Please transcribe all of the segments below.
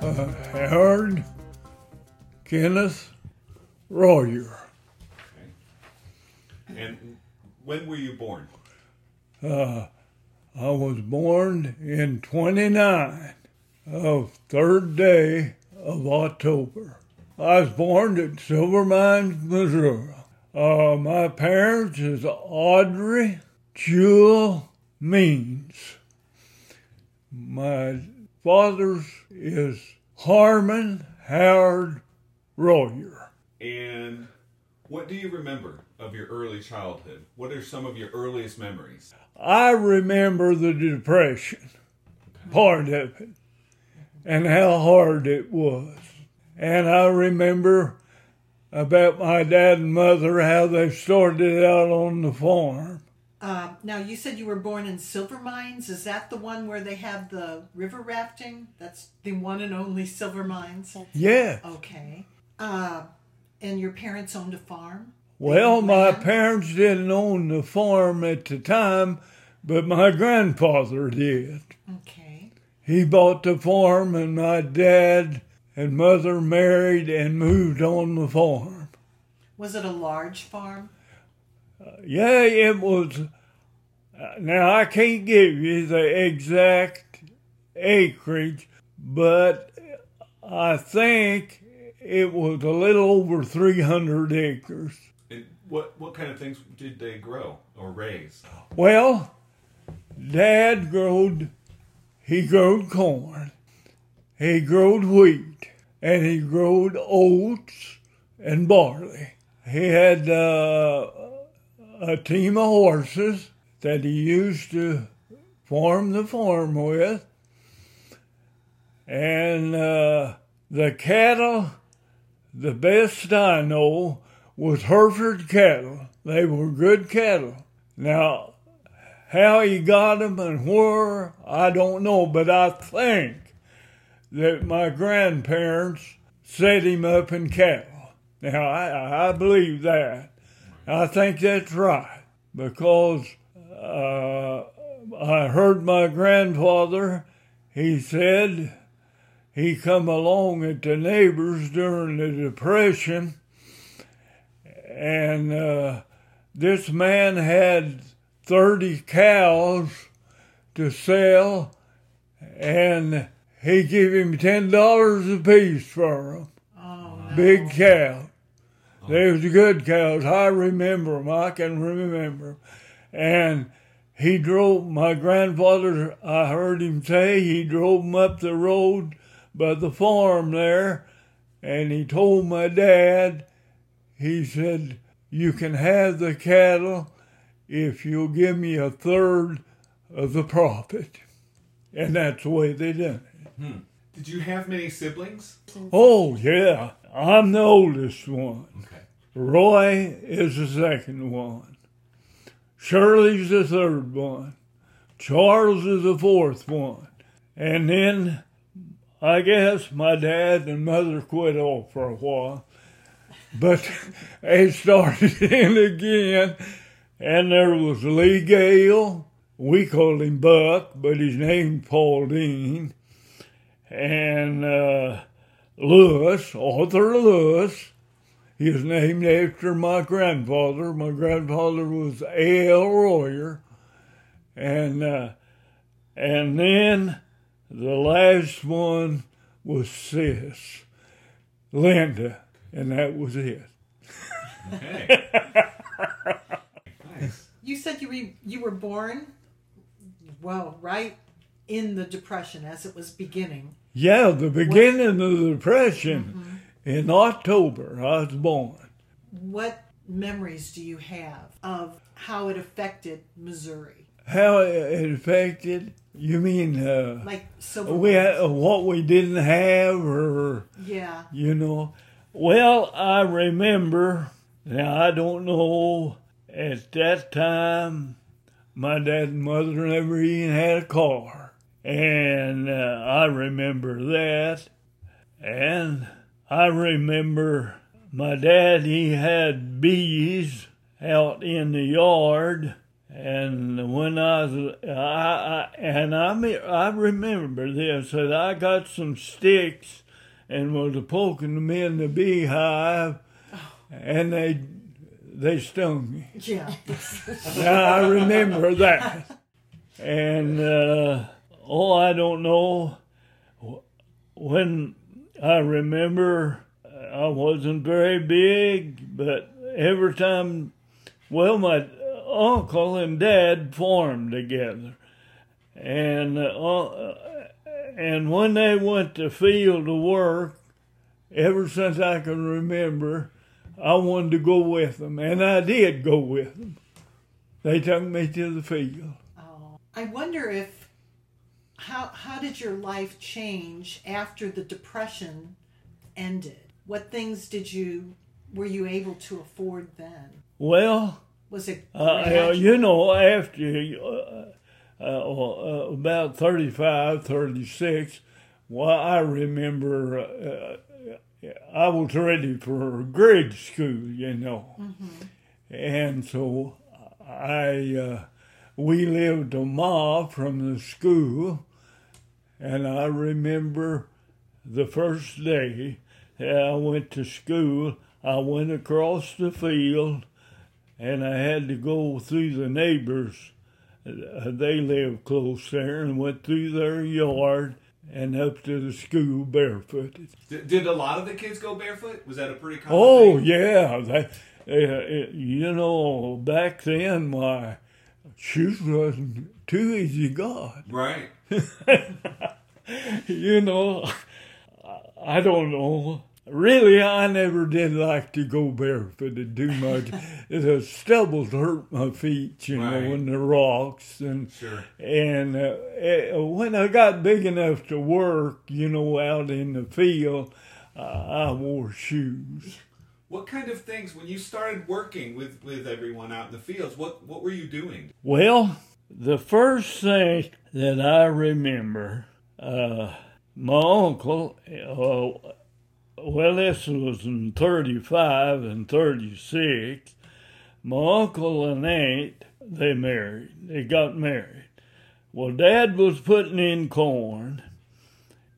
Uh, Howard Kenneth Royer. And when were you born? Uh, I was born in 29 of third day of October. I was born at Silver Mines, Missouri. Uh, my parents is Audrey Jewel Means. My father's is Harmon Howard Royer. And what do you remember of your early childhood? What are some of your earliest memories? I remember the depression part of it and how hard it was. And I remember about my dad and mother, how they started out on the farm. Uh, now you said you were born in Silver Mines. Is that the one where they have the river rafting? That's the one and only Silver Mines. Yeah. Okay. Uh, and your parents owned a farm. Well, my parents didn't own the farm at the time, but my grandfather did. Okay. He bought the farm, and my dad and mother married and moved on the farm. Was it a large farm? Yeah, it was. uh, Now, I can't give you the exact acreage, but I think it was a little over 300 acres. And what, what kind of things did they grow or raise? Well, Dad growed, he growed corn, he growed wheat, and he growed oats and barley. He had uh, a team of horses that he used to farm the farm with, and uh, the cattle, the best I know, was Hereford cattle. They were good cattle. Now, how he got them and where, I don't know, but I think that my grandparents set him up in cattle. Now, I, I believe that. I think that's right because uh, I heard my grandfather, he said he come along at the neighbors during the Depression and uh, this man had 30 cows to sell, and he gave him $10 a piece for them. Oh, no. Big cow. They was good cows. I remember them. I can remember remember 'em. And he drove, my grandfather, I heard him say, he drove them up the road by the farm there, and he told my dad, he said, You can have the cattle if you'll give me a third of the profit. And that's the way they done it. Hmm. Did you have many siblings? Oh, yeah. I'm the oldest one. Okay. Roy is the second one. Shirley's the third one. Charles is the fourth one. And then I guess my dad and mother quit off for a while. But they started in again. And there was Lee Gale. We called him Buck, but his name's Paul Dean. And uh, Lewis, Arthur Lewis. He was named after my grandfather. My grandfather was A.L. Royer. And, uh, and then the last one was Sis, Linda, and that was it. Okay. You said you re- you were born, well, right in the Depression as it was beginning. Yeah, the beginning of the Depression in October, I was born. What memories do you have of how it affected Missouri? How it affected, you mean, uh, Like Silver we had, what we didn't have or Yeah. you know. Well, I remember, now I don't know, at that time, my dad and mother never even had a car. And uh, I remember that. And I remember my dad, he had bees out in the yard. And when I was, I, I and I, me- I remember this, that I got some sticks and was poking them in the beehive, and they, they stung me. Yeah. Now I remember that. And uh, oh, I don't know when I remember I wasn't very big, but every time, well, my uncle and dad farmed together, and uh, and when they went to field to work, ever since I can remember, I wanted to go with them, and I did go with them. They took me to the field. Oh, I wonder if how how did your life change after the depression ended? What things did you were you able to afford then? Well, Was it uh, uh, you know, after uh, uh, uh, about 35, 36, well, I remember uh, I was ready for grade school, you know. And so I, uh, we lived a mile from the school, and I remember the first day that I went to school, I went across the field and I had to go through the neighbors. They lived close there and went through their yard and up to the school barefooted. Did, did a lot of the kids go barefoot? Was that a pretty common Oh thing? yeah, that, uh, you know back then my shoes wasn't too easy God. Right. you know, I- I don't know. Really, I never did like to go barefooted too much. the stubbles hurt my feet, you Right. know, and the rocks and Sure. and uh, eh, when I got big enough to work, you know, out in the field, uh, I wore shoes. What kind of things when you started working with with everyone out in the fields? What what were you doing? Well, the first thing that I remember, uh, my uncle, uh, well, this was in 35 and 36. My uncle and aunt, they married. They got married. Well, Dad was putting in corn,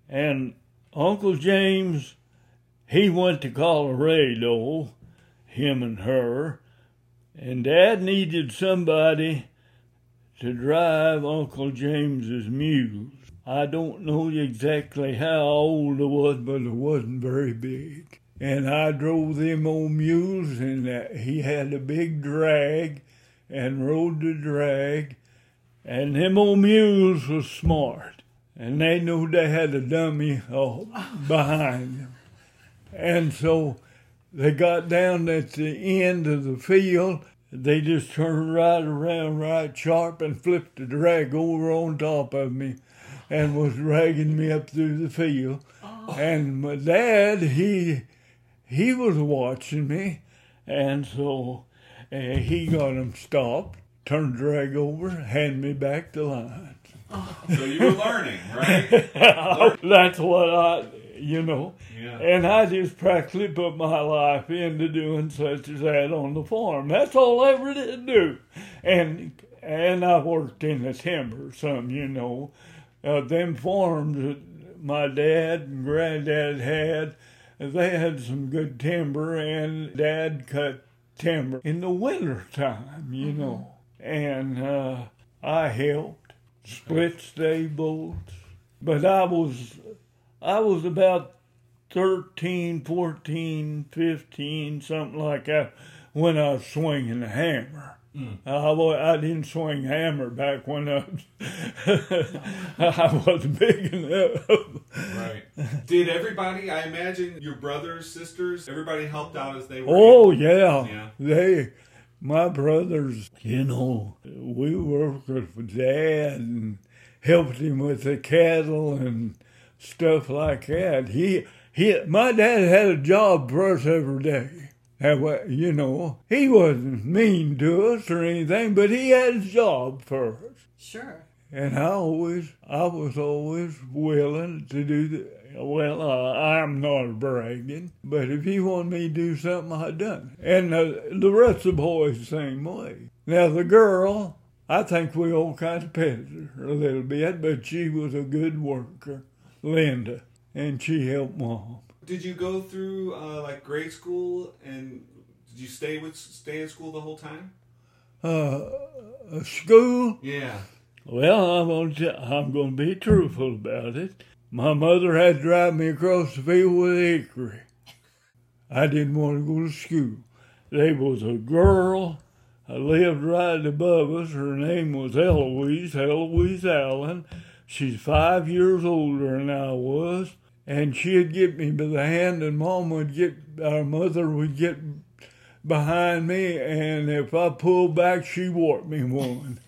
and Uncle James, he went to Colorado, him and her, and Dad needed somebody to drive Uncle James's mules. I don't know exactly how old I was, but it wasn't very big. And I drove them old mules, and he had a big drag and rode the drag. And them old mules was smart, and they knew they had a dummy uh, behind them. And so they got down at the end of the field. They just turned right around right sharp and flipped the drag over on top of me and was dragging me up through the field. And my dad, he he was watching me, and so uh, he got him stopped, turned the drag over, hand me back the line. So you were learning, right? That's what I, you know. Yeah. And I just practically put my life into doing such as that on the farm. That's all I ever did do. And and I worked in the timber some, you know. Uh, them farms that my dad and granddad had, they had some good timber, and dad cut timber in the winter time, you know. And uh, I helped split stables. But I was I was about 13, 14, 15, something like that, when I was swinging the hammer. Mm. Uh, I, wa- I didn't swing hammer back when I, I was big enough. right. Did everybody? I imagine your brothers, sisters, everybody helped out as they were. Oh yeah. Yeah. they, my brothers, you know, we worked with dad and helped him with the cattle and stuff like that. He, he, my dad had a job for us every day. Wa- you know, he wasn't mean to us or anything, but he had a job for us. Sure. And I always, I was always willing to do the, well, uh, I'm not bragging, but if he wanted me to do something, I done. it. And uh, the rest of the boys the same way. Now the girl, I think we all kind of petted her a little bit, but she was a good worker, Linda, and she helped mom. Did you go through uh, like grade school and did you stay with stay in school the whole time? Uh, school, Yeah. Well, I'm going to I'm going to be truthful about it. My mother had to drive me across the field with Hickory. I didn't want to go to school. There was a girl that lived right above us. Her name was Eloise, Eloise Allen. She's five years older than I was. And she'd get me by the hand, and Mom would get, our mother would get behind me, and if I pulled back, she warped me one.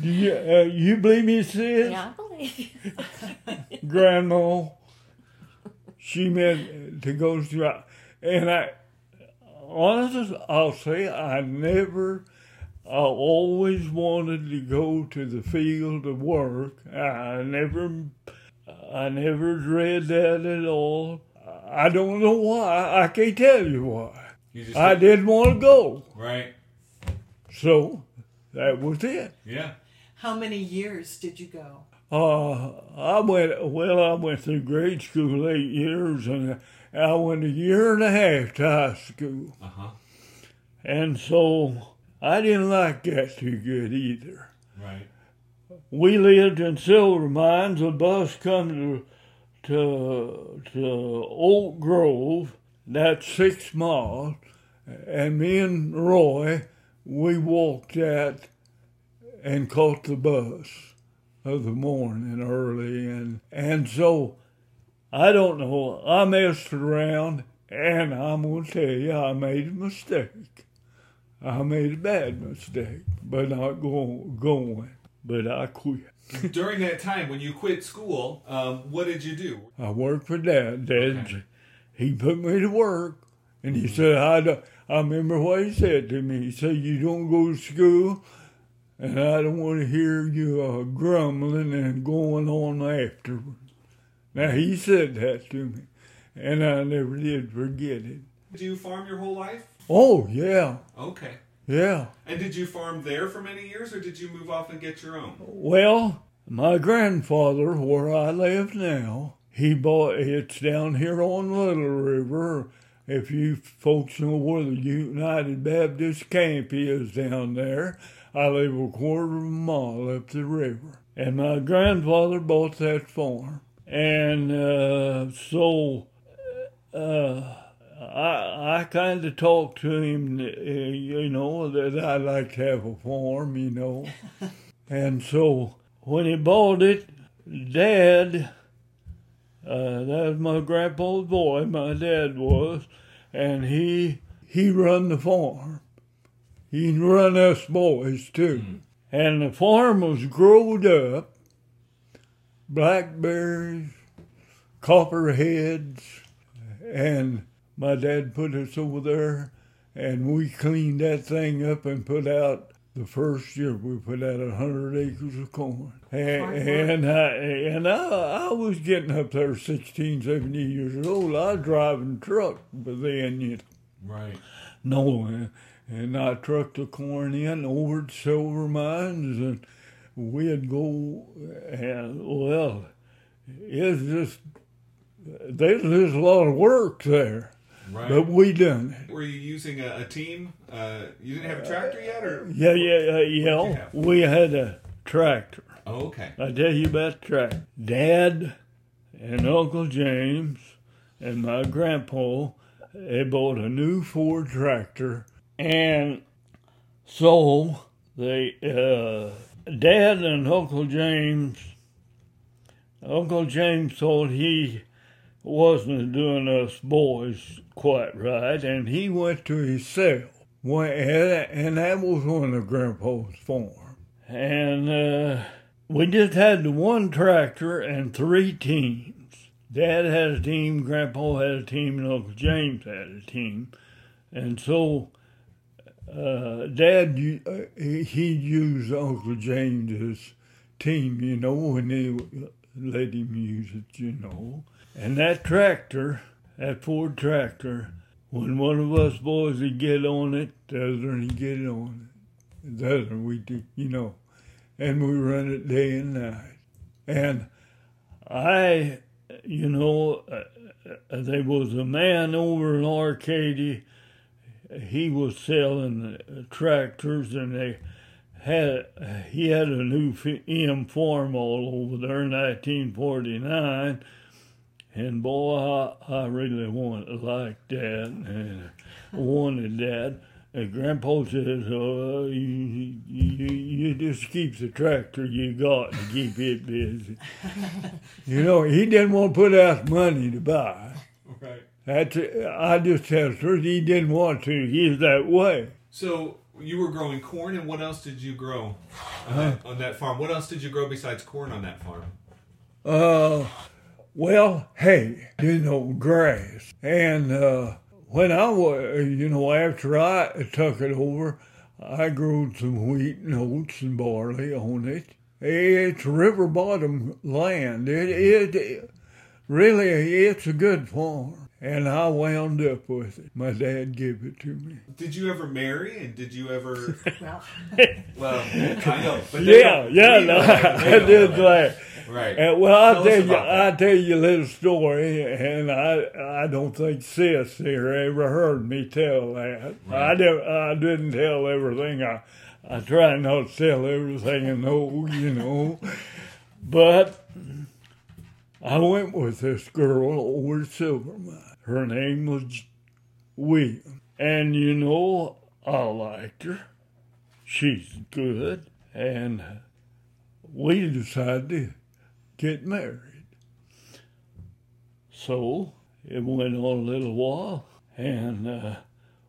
Do you, uh, you believe me, sis? Yeah, I believe you. Grandma. She meant to go through, and I, honestly, I'll say I never, I always wanted to go to the field to work. I never, I never read that at all. I don't know why. I can't tell you why. You just I didn't want to go, right. so that was it. Yeah. How many years did you go? Uh, I went, well, I went through grade school eight years and I went a year and a half to high school. Uh huh. And so I didn't like that too good either. Right. We lived in Silver Mines. A bus come to, to, to Oak Grove, that's six miles, and me and Roy, we walked that and caught the bus of the morning early. And, and so I don't know, I messed around, and I'm going to tell you, I made a mistake. I made a bad mistake by not go, going, but I quit. During that time when you quit school, um, what did you do? I worked for Dad. Dad, Okay. he put me to work, and he said, I, don't- I remember what he said to me. He said, you don't go to school, and I don't want to hear you uh, grumbling and going on afterward. Now, he said that to me, and I never did forget it. Did you farm your whole life? Oh, yeah, Okay. Yeah. And did you farm there for many years, or did you move off and get your own? Well, my grandfather, where I live now, he bought it's down here on Little River. If you folks know where the United Baptist camp is down there, I live a quarter of a mile up the river. And my grandfather bought that farm. And uh, so uh, I, I kind of talked to him, uh, you know, that I'd like to have a farm, you know. and so when he bought it, Dad, uh, that was my grandpa's boy, my dad was, and he he run the farm. He run us boys too. And the farm was growed up, blackberries, copperheads, and my dad put us over there, and we cleaned that thing up and put out. The first year we put out a hundred acres of corn, and, and I and I, I was getting up there 16, 17 years old. I was driving truck, but then you know, Right. no, and- and I trucked the corn in over to Silver Mines, and we'd go, and well, it's just, there's a lot of work there, Right. but we done it. Were you using a, a team? Uh, you didn't have a tractor yet, or? Yeah, yeah, yeah, yeah. We had a tractor. Oh, okay. I tell you about the tractor. Dad and Uncle James and my grandpa, they bought a new Ford tractor, and so they, uh, Dad and Uncle James, Uncle James thought he wasn't doing us boys quite right, and he went to himself. Went, and that was one of Grandpa's farm. And uh, we just had the one tractor and three teams. Dad had a team, Grandpa had a team, and Uncle James had a team. And so uh, Dad, uh, he, he'd use Uncle James's team, you know, when they let him use it, you know. And that tractor, that Ford tractor, when one of us boys would get on it, the other would get on it. The other we did, you know, and we run it day and night. And I, you know, uh, uh, there was a man over in Arcadia. He was selling uh, tractors, and they had he had a new M Farmall over there in 1949 and boy, I, I really wanted like that and wanted that. And Grandpa says, uh, you, you, you just keep the tractor you got and keep it busy. you know, he didn't want to put out money to buy. Right. That's, I just tell the truth, he didn't want to. He's that way. So you were growing corn, and what else did you grow on, that, on that farm? What else did you grow besides corn on that farm? Uh, well, hey, you know, grass. And uh, when I was, you know, after I took it over, I grew some wheat and oats and barley on it. It's river bottom land. It, it, it really, it's a good farm. And I wound up with it. My dad gave it to me. Did you ever marry? And did you ever? Well, well, I know. But Yeah, yeah, no, know that. They I know did that. Right. And, well, I'll Tell you. I'll tell you a little story, and I, I don't think Sis here ever heard me tell that. I, did, I didn't tell everything. I, I try not to tell everything I know, you know. But I went with this girl over at Silvermine. Her name was William, and you know, I liked her. She's good, and we decided to get married. So it went on a little while, and uh,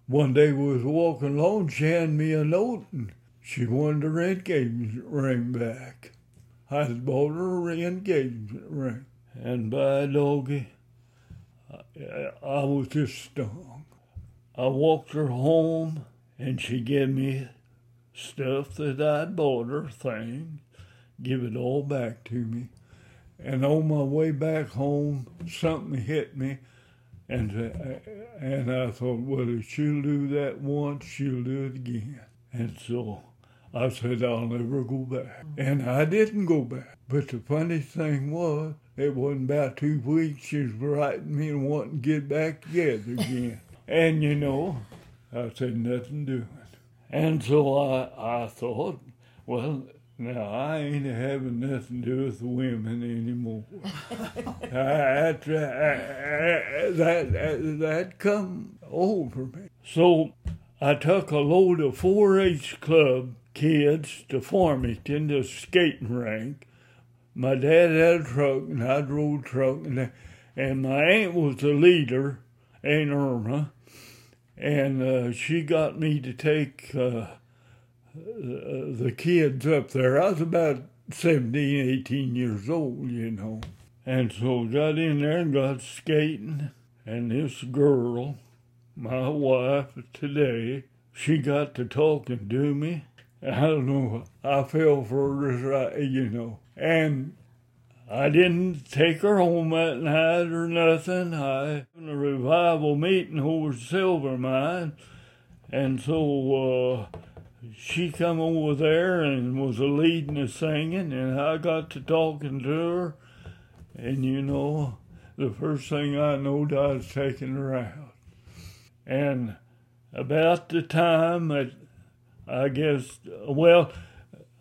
one day we was walking along. She handed me a note, and she wanted her engagement ring back. I had bought her an engagement ring, and by doggy, I, I was just stung. I walked her home, and she gave me stuff that I'd bought her, things, give it all back to me. And on my way back home, something hit me, and uh, and I thought, well, if she'll do that once, she'll do it again. And so I said, I'll never go back. And I didn't go back. But the funny thing was, it wasn't about two weeks she was writing me and wanting to get back together again. and you know, I said nothing doing. And so I, I thought, well, now I ain't having nothing to do with women anymore. I, that, I- that, that, that come over me. So I took a load of 4-H club kids to Farmington, the skating rink. My dad had a truck, and I drove a truck, and, and my aunt was the leader, Aunt Irma, and uh, she got me to take uh, the kids up there. I was about 17, 18 years old, you know. And so got in there and got skating. And this girl, my wife today, she got to talking to me. I don't know, I fell for her, you know. And I didn't take her home that night or nothing. I in a revival meeting over at Silver Mine. And so uh, she come over there and was a leading the singing, and I got to talking to her. And you know, the first thing I knowed, I was taking her out. And about the time that I guess, well,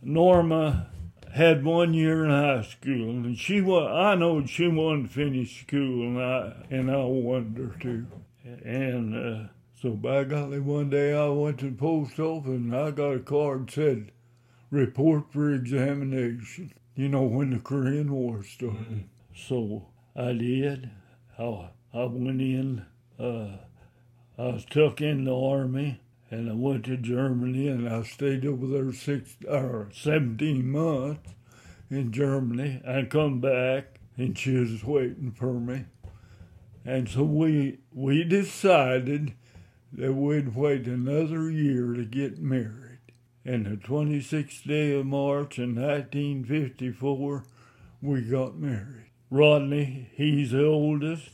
Norma had one year in high school, and she was, I know she wanted to finish school, and I, and I wanted her to. And uh, so by golly, one day I went to the post office and I got a card that said, report for examination. You know, when the Korean War started. So I did. I, I went in, uh, I was took in the army and I went to Germany and I stayed over there six or seventeen months in Germany. I come back and she was waiting for me. And so we we decided that we'd wait another year to get married. And the 26th day of March in 1954, we got married. Rodney, he's the oldest.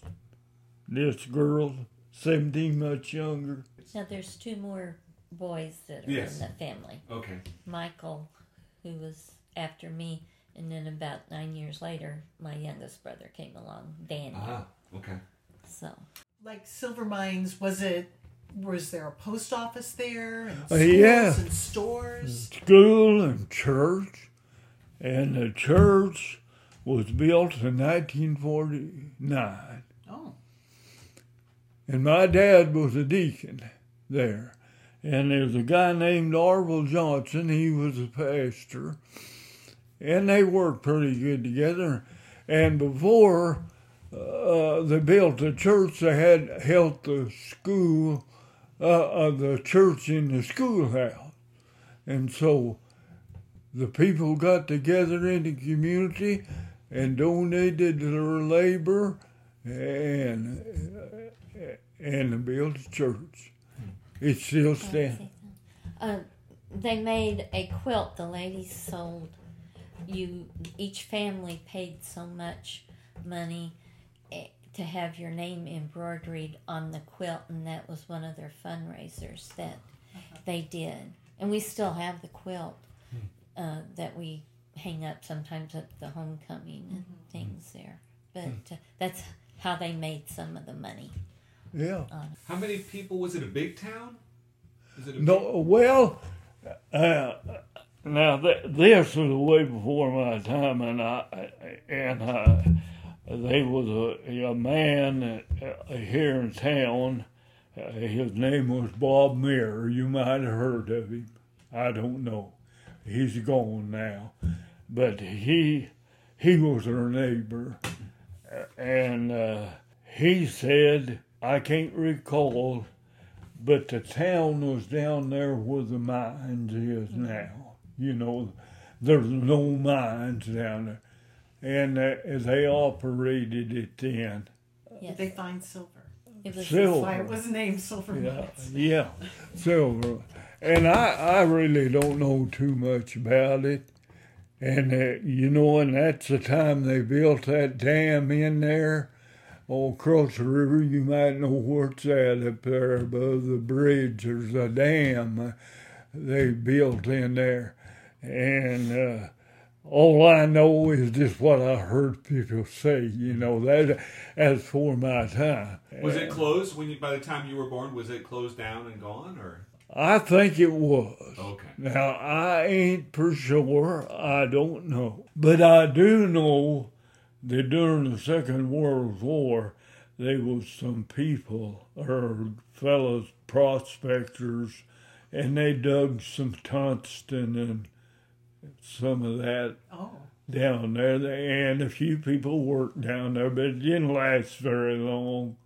This girl, 17 months younger. Now there's two more boys that are Yes. in the family. Okay. Michael, who was after me, and then about nine years later, my youngest brother came along, Danny. Ah, okay. So Like Silver Mines, was it? Was there a post office there and Uh, yeah. and stores? School and church. And the church was built in 1949. Oh, And my dad was a deacon there. And there's a guy named Orville Johnson. He was a pastor. And they worked pretty good together. And before uh, they built the church, they had held the school, uh, uh, the church in the schoolhouse. And so the people got together in the community and donated their labor and and built a church. It still stands. uh, they made a quilt. The ladies sold. You each family paid so much money to have your name embroidered on the quilt, and that was one of their fundraisers that they did. And we still have the quilt uh, that we hang up sometimes at the homecoming and things there. But uh, that's how they made some of the money. Yeah. How many people was it? A big town? Is it a No, well, uh, now th- this was way before my time, and I and uh, there was a, a man uh, here in town. Uh, his name was Bob Mirror. You might have heard of him. I don't know. He's gone now, but he he was our neighbor, and uh, he said I can't recall but the town was down there where the mines is now. You know, there's no mines down there. And uh, they operated it then. Yes, did they find silver? it was Silver. Why it was named Silver Yeah, Mines. yeah, silver. And I, I really don't know too much about it. And, uh, you know, and that's the time they built that dam in there. All across the river, you might know where it's at up there above the bridge. There's a dam uh, they built in there. And uh, all I know is just what I heard people say. You know, that as for my time. Was it closed when you? By the time you were born, was it closed down and gone, or I think it was. okay? Now, I ain't for sure. I don't know. But I do know that during the Second World War, there was some people, or fellows, prospectors, and they dug some tungsten and some of that Oh, down there, and a few people worked down there, but it didn't last very long.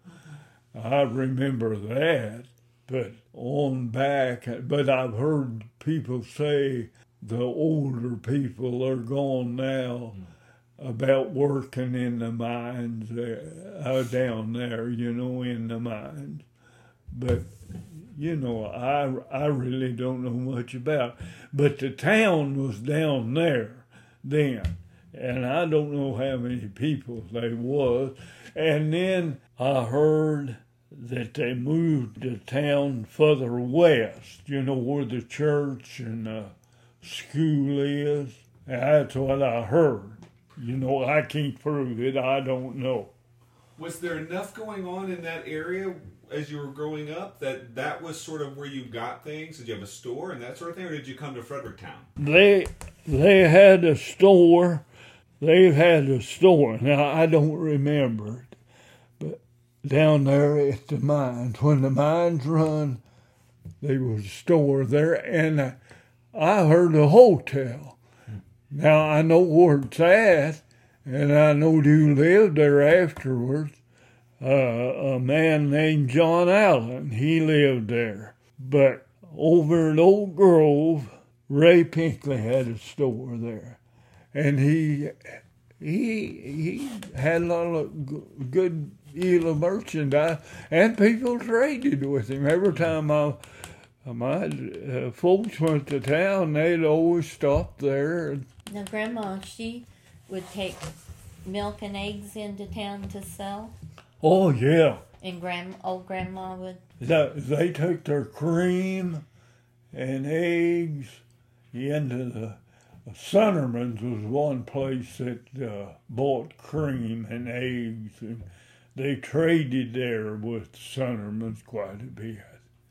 I remember that, but on back, but I've heard people say the older people are gone now about working in the mines there, uh, down there, you know, in the mines. But you know, I I really don't know much about. But the town was down there then, and I don't know how many people they was. And then I heard that they moved the town further west. You know where the church and the school is. That's what I heard. You know, I can't prove it. I don't know. Was there enough going on in that area as you were growing up that that was sort of where you got things? Did you have a store and that sort of thing, or did you come to Fredericktown? they they had a store. They've had a store. Now I don't remember it, but down there at the mines, when the mines run, there was a store there, and I, I heard a hotel. Now I know where it's at, and I know you lived there afterwards. Uh, a man named John Allen, he lived there. But over at Oak Grove, Ray Pinkley had a store there, and he he he had a lot of good deal of merchandise, and people traded with him every time I. My uh, folks went to town. They'd always stop there. Now, Grandma, she would take milk and eggs into town to sell? Oh yeah, And grand old grandma would. that, they took their cream and eggs into the Sunderman's was one place that uh, bought cream and eggs, and they traded there with Sunderman's quite a bit.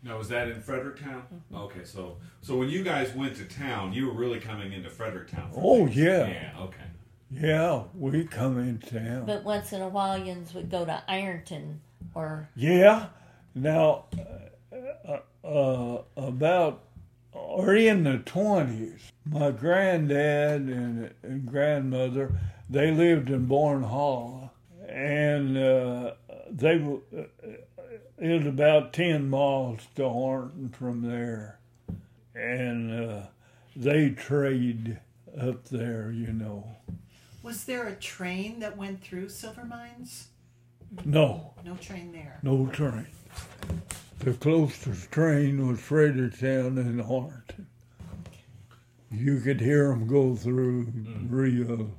Now, was that in Fredericktown? Mm-hmm. Okay, so so when you guys went to town, you were really coming into Fredericktown. Oh, yeah. Yeah. Okay. Yeah, we come in town. But once in a while, yins would go to Ironton or Yeah. Now, uh, uh, about or in the twenties, my granddad and, and grandmother they lived in Bourne Hall, and uh, they were. Uh, it was about ten miles to Horton from there, and uh, they trade up there. You know, Was there a train that went through Silver Mines? no. No train there. No train. The closest train was Fredericktown and Horton. You could hear them go through real,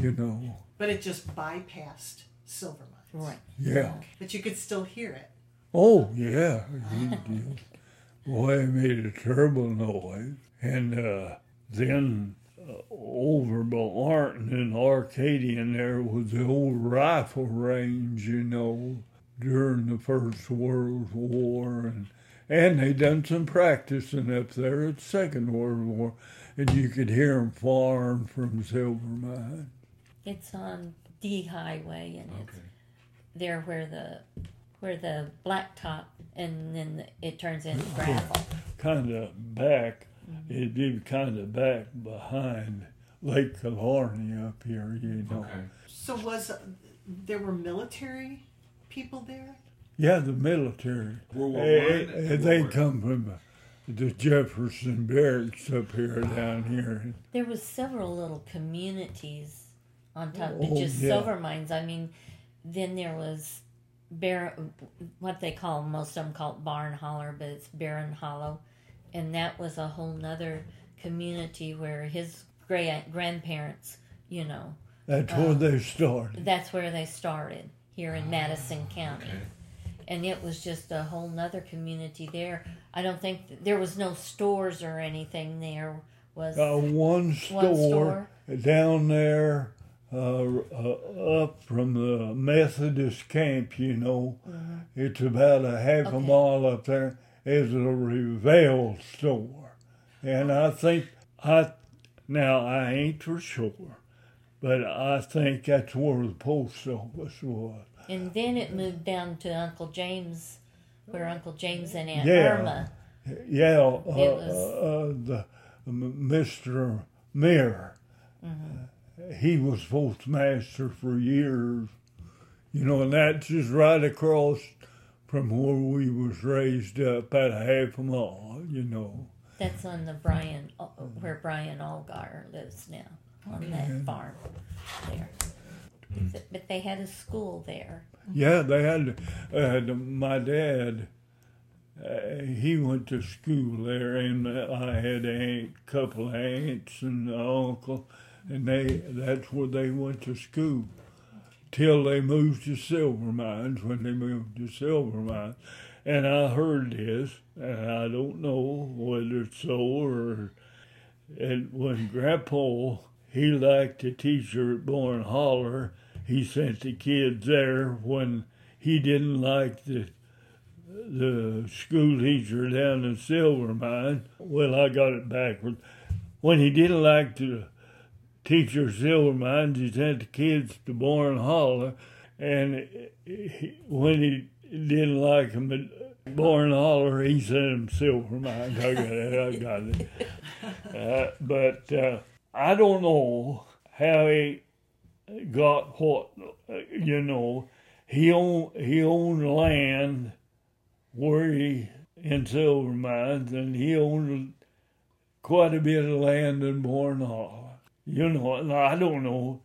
you know. But it just bypassed Silver Mines. right. Yeah. But you could still hear it. Oh, yeah. You- you- Boy, it made a terrible noise. And uh, then over by and Arcadian, there was the old rifle range, you know, during the First World War. And, and they done some practicing up there at Second World War. And you could hear them firing from Silver Mine. It's on D Highway, and it's there where the where the blacktop, and then it turns into gravel. kind of back. Mm-hmm. It'd be kind of back behind Lake Killarney up here, you know. Okay. So was there were military people there? Yeah, the military. World War One. they come from the Jefferson barracks up here, down here. There was several little communities on top, Oh, but just yeah. silver mines. I mean, then there was Bar- what they call most of them call it Barn Holler, but it's Barren Hollow, and that was a whole nother community where his great grandparents, you know, That's where they started. that's where they started here in Madison County. Okay. and it was just a whole nother community there. I don't think there was no stores or anything there. Was Uh, one store, One store. down there, uh, uh, up from the Methodist camp, you know. It's about a half a mile up there. Is a Revell store, and I think I now I ain't for sure, but I think that's where the post office was. and then it moved down to Uncle James, where Uncle James and Aunt Yeah. Irma. Yeah, uh, It was- uh, the Mr. Mir. Mm-hmm. He was postmaster for years, you know, and that's just right across from where we was raised up, about a half a mile, you know. That's on the Brian, uh, where Brian Allgar lives now, on that farm there. But they had a school there. Yeah, they had, uh, my dad. Uh, he went to school there, and I had a aunt, couple of aunts and an uncle, and they—that's where they went to school. Till they moved to Silver Mines. When they moved to Silver Mines, and I heard this, and I don't know whether it's so or. And when Grandpa he liked a teacher at Bourne Holler, he sent the kids there when he didn't like the the school teacher down in Silver Mine. Well, I got it backwards. When he didn't like the teacher at Silver Mines, he sent the kids to Bourne Holler, and he, when he didn't like them at Bourne Holler, he sent them to Silver Mines. I got it. I got it. Uh, but uh, I don't know how he got what uh, you know. He owned he owned land where he in Silver Mines, and he owned quite a bit of land in Bourne Hall. You know, and I don't know,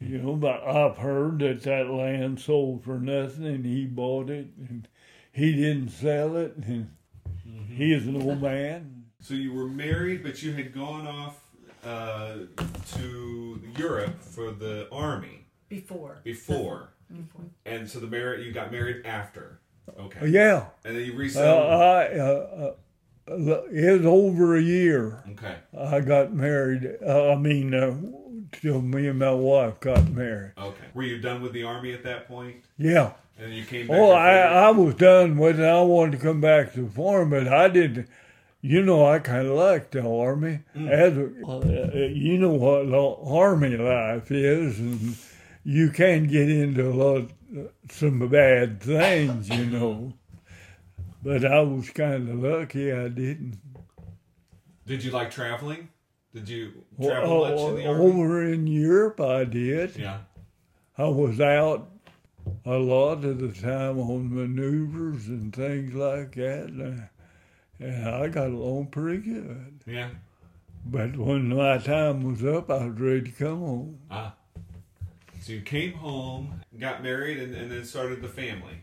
you know, but I've heard that that land sold for nothing, and he bought it, and he didn't sell it, and is an old man. So you were married, but you had gone off uh, to Europe for the army. before. before, Before. and so the marriage, you got married after. Okay. Yeah. And then you Uh. I, uh, uh, it was over a year. okay. I got married. Uh, I mean, uh, till me and my wife got married. Okay. Were you done with the army at that point? Yeah. And you came back. Oh, I, I was done with it. I wanted to come back to the farm, but I didn't. You know, I kind of liked the army. As a, uh, you know what the army life is, and you can get into a lot, some bad things, you know. But I was kind of lucky I didn't. Did you like traveling? Did you Well, travel much in the army? over in Europe, I did. Yeah. I was out a lot of the time on maneuvers and things like that, and, and I got along pretty good. Yeah. But when my time was up, I was ready to come home. Ah. So you came home, got married, and, and then started the family.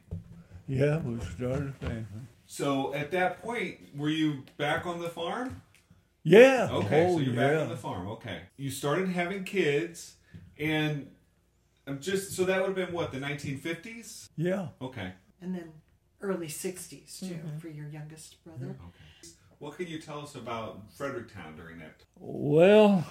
Yeah, we started a family. So at that point, were you back on the farm? Yeah. Okay, oh, so you're yeah. back on the farm. Okay. You started having kids, and I'm just so that would have been what the 1950s. Yeah. Okay. And then early 60s, too, for your youngest brother. Okay. What can you tell us about Fredericktown during that? Well,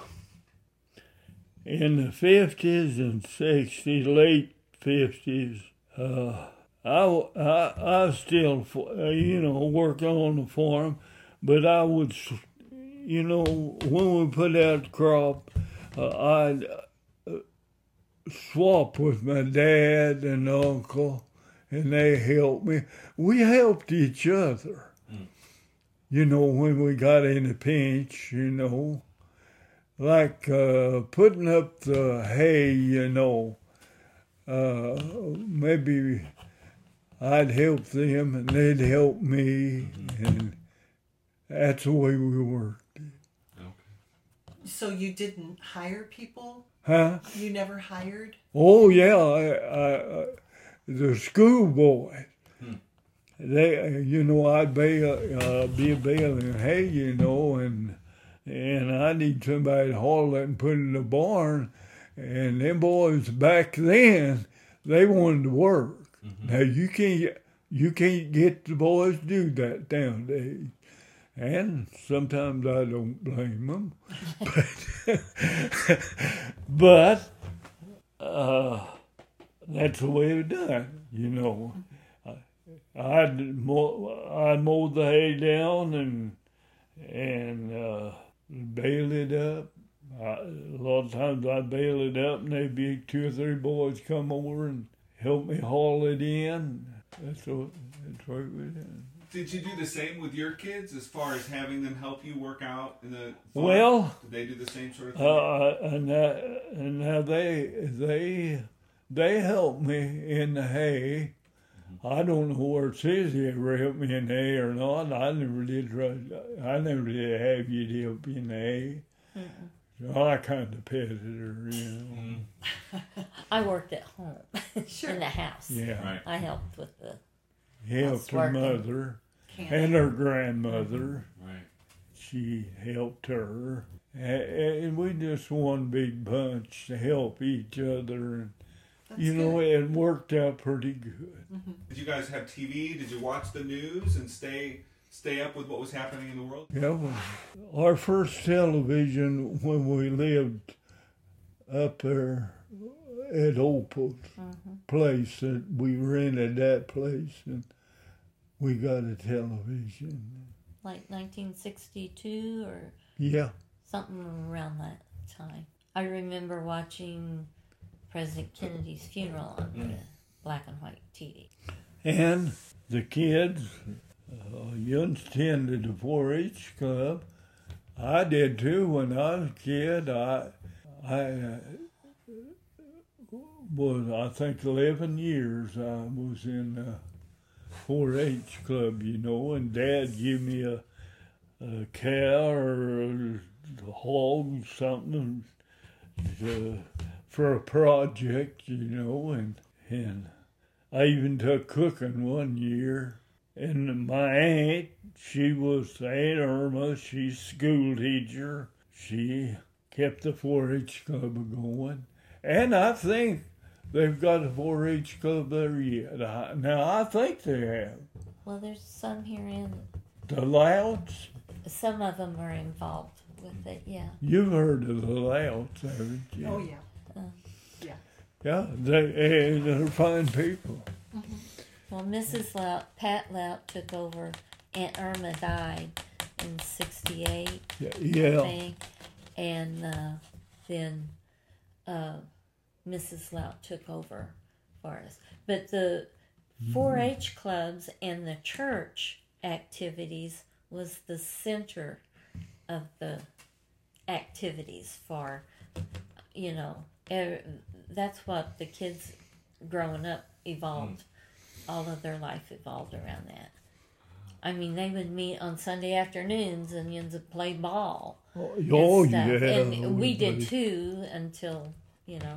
in the 50s and 60s, late 50s, uh, I, I, I still, uh, you know, working on the farm, but I would, you know, when we put out the crop, uh, I'd uh, swap with my dad and uncle, and they helped me. We helped each other. You know, when we got in a pinch, you know, like uh, putting up the hay, you know, uh, maybe I'd help them and they'd help me, and that's the way we worked. Okay. So you didn't hire people? Huh? You never hired? Oh yeah, I, I, I, the school boys. They, you know, I'd be uh, be baling hay, you know, and and I need somebody to haul it and put it in the barn. And them boys back then, they wanted to work. Now you can't you can't get the boys to do that nowadays. And sometimes I don't blame them, but but uh, that's the way it's done, you know. I- mow, I'd mow the hay down and and uh, bale it up. I, a lot of times I'd bale it up, and there'd be two or three boys come over and help me haul it in. That's what that's what we did. Did you do the same with your kids as far as having them help you work out in the farm? Well, did they do the same sort of thing? Uh, and that, and now they they they help me in the hay. I don't know where it says they ever helped me in the hay or not. I never did. Try, I never did have you to help me in the hay. So I kind of petted her, you know. Mm-hmm. I worked at home Sure. in the house. Yeah, Right. I helped with the helped her mother Can't. and her grandmother. Mm-hmm. Right. She helped her, and we just one big bunch to help each other. And That's you know, good. it worked out pretty good. Mm-hmm. Did you guys have TV? Did you watch the news and stay stay up with what was happening in the world? Yeah, well, our first television when we lived up there at Opal's mm-hmm. place, that we rented that place, and we got a television. like 1962 or Yeah, something around that time. I remember watching President Kennedy's funeral on mm. the black and white TV. and the kids, uh, you attended the 4-H club. I did too when I was a kid. I, I uh, was, I think, 11 years I was in the 4-H club, you know, and Dad gave me a, a cow or a hog, something to, for a project, you know, and, and I even took cooking one year. And my aunt, she was Aunt Irma, she's school teacher. She kept the 4 H club going. And I think they've got a 4-H club there yet. I, now I think they have. Well, there's some here in. The Louds, Some of them are involved with it. Yeah. you've heard of the Louds, haven't you? Oh uh. yeah. Yeah, they and they're fine people. Mm-hmm. Well, Mrs. Lout, Pat Lout took over. Aunt Irma died in '68. Yeah, I yeah. think, and uh, then uh, Mrs. Lout took over for us. But the 4-H clubs and the church activities was the center of the activities for, you know, er, that's what the kids growing up evolved. All of their life evolved around that. I mean, they would meet on Sunday afternoons and you would play ball Oh, and oh, stuff. yeah. And we did too until, you know,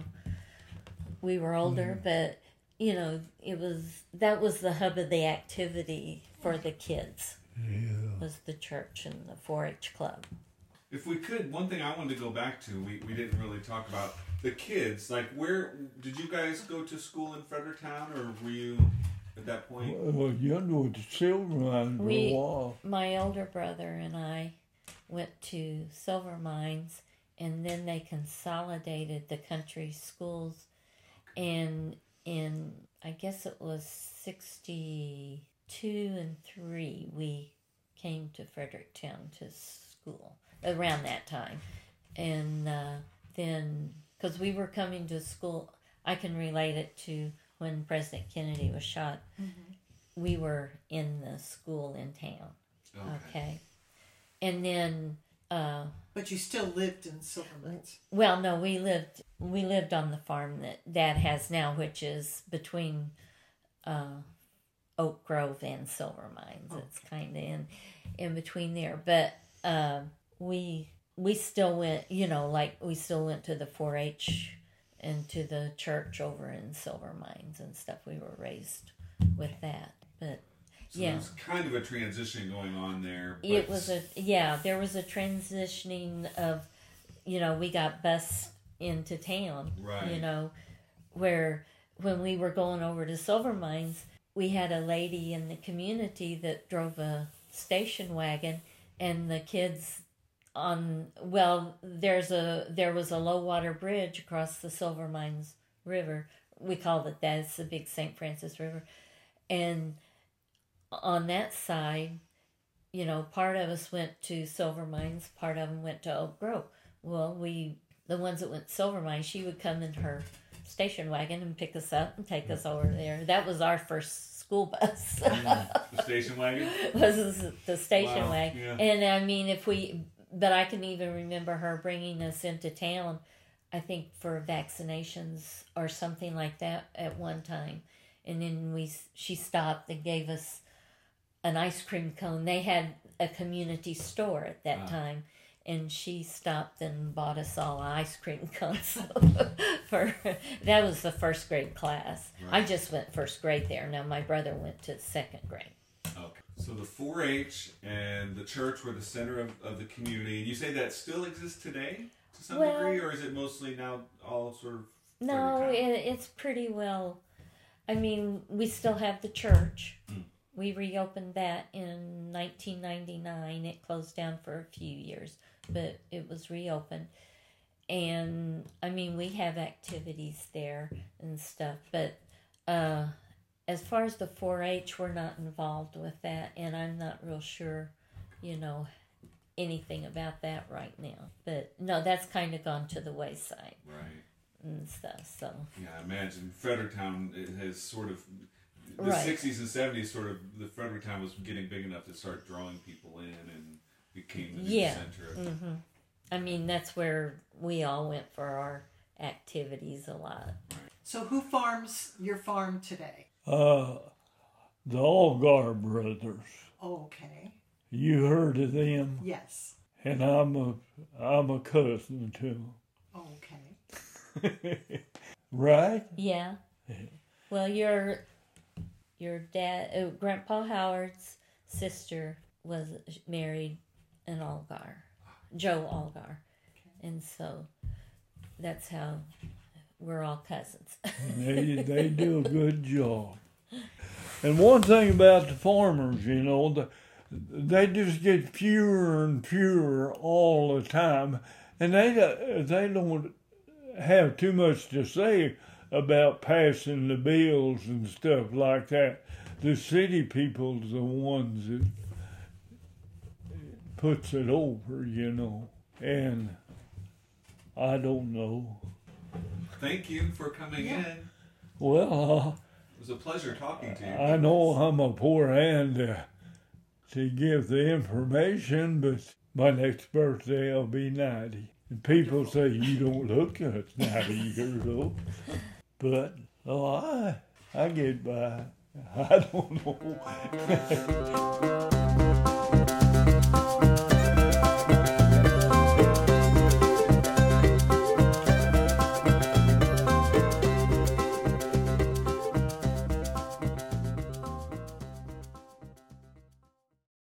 we were older, Mm. but you know, it was that was the hub of the activity for the kids. Yeah. Was the church and the 4-H club. If we could, one thing I wanted to go back to, we, we didn't really talk about the kids. Like, where did you guys go to school in Fredericktown, or were you at that point? Well, you know the silver We- a while. My older brother and I went to silver mines, and then they consolidated the country schools, and in I guess it was sixty two and three we came to Fredericktown to school around that time, and uh, then because we were coming to school, I can relate it to when President Kennedy was shot. We were in the school in town. Okay. And then, uh, But you still lived in Silvermines. well, no, we lived we lived on the farm that Dad has now, which is between uh, Oak Grove and Silver Mines. It's kind of in in between there, but uh, we we still went. You know, like we still went to the 4-H and to the church over in Silver Mines and stuff. We were raised with that, but So yeah. there's kind of a transition going on there. It was a yeah there was a transitioning of you know we got bused into town Right. you know where when we were going over to silver mines we had a lady in the community that drove a station wagon and the kids on well there's a there was a low water bridge across the silver mines river we called it that it's the big st francis river and on that side you know, part of us went to Silver Mines, part of them went to Oak Grove. Well, we, the ones that went to Silver Mines, she would come in her station wagon and pick us up and take us over there. That was our first school bus. the station wagon. was the station Wow, wagon. yeah. And I mean, if we, but I can even remember her bringing us into town, I think for vaccinations or something like that at one time. And then we, she stopped and gave us an ice cream cone. They had a community store at that Ah. time. And she stopped and bought us all ice cream cones. for that was the first grade class. I just went first grade there. Now my brother went to second grade. Okay. So the 4-H and the church were the center of, of the community. And you say that still exists today to some Well- degree, or is it mostly now all sort of? No, it, it's pretty well. I mean, we still have the church. Mm. We reopened that in 1999. It closed down for a few years, but it was reopened. And I mean, we have activities there and stuff, but uh, as far as the 4 H, we're not involved with that, and I'm not real sure, you know, anything about that right now. But no, that's kind of gone to the wayside Right. and stuff. So Yeah, I imagine Fredericktown has sort of the Right. 60s and 70s. Sort of the Fredericktown was getting big enough to start drawing people in and became the new Yeah. center. Of, hmm I mean, that's where we all went for our activities a lot. So who farms your farm today? Uh, the Algar brothers. Okay. You heard of them, Yes. and I'm a I'm a cousin to them. Okay. right? Yeah. Well, your your dad, uh, Grandpa Howard's sister was married an Algar, Joe Algar, and so that's how we're all cousins. they they do a good job. And one thing about the farmers, you know, the, they just get fewer and fewer all the time, and they uh, they don't have too much to say about passing the bills and stuff like that. The city people's the ones that puts it over, you know, and I don't know. Thank you for coming Yeah. in. Well. Uh, it was a pleasure talking to you. I know I'm a poor hand to, to give the information, but my next birthday I'll be 90. And people say you don't look at 90 years old. But, oh, I, I get by. I don't know.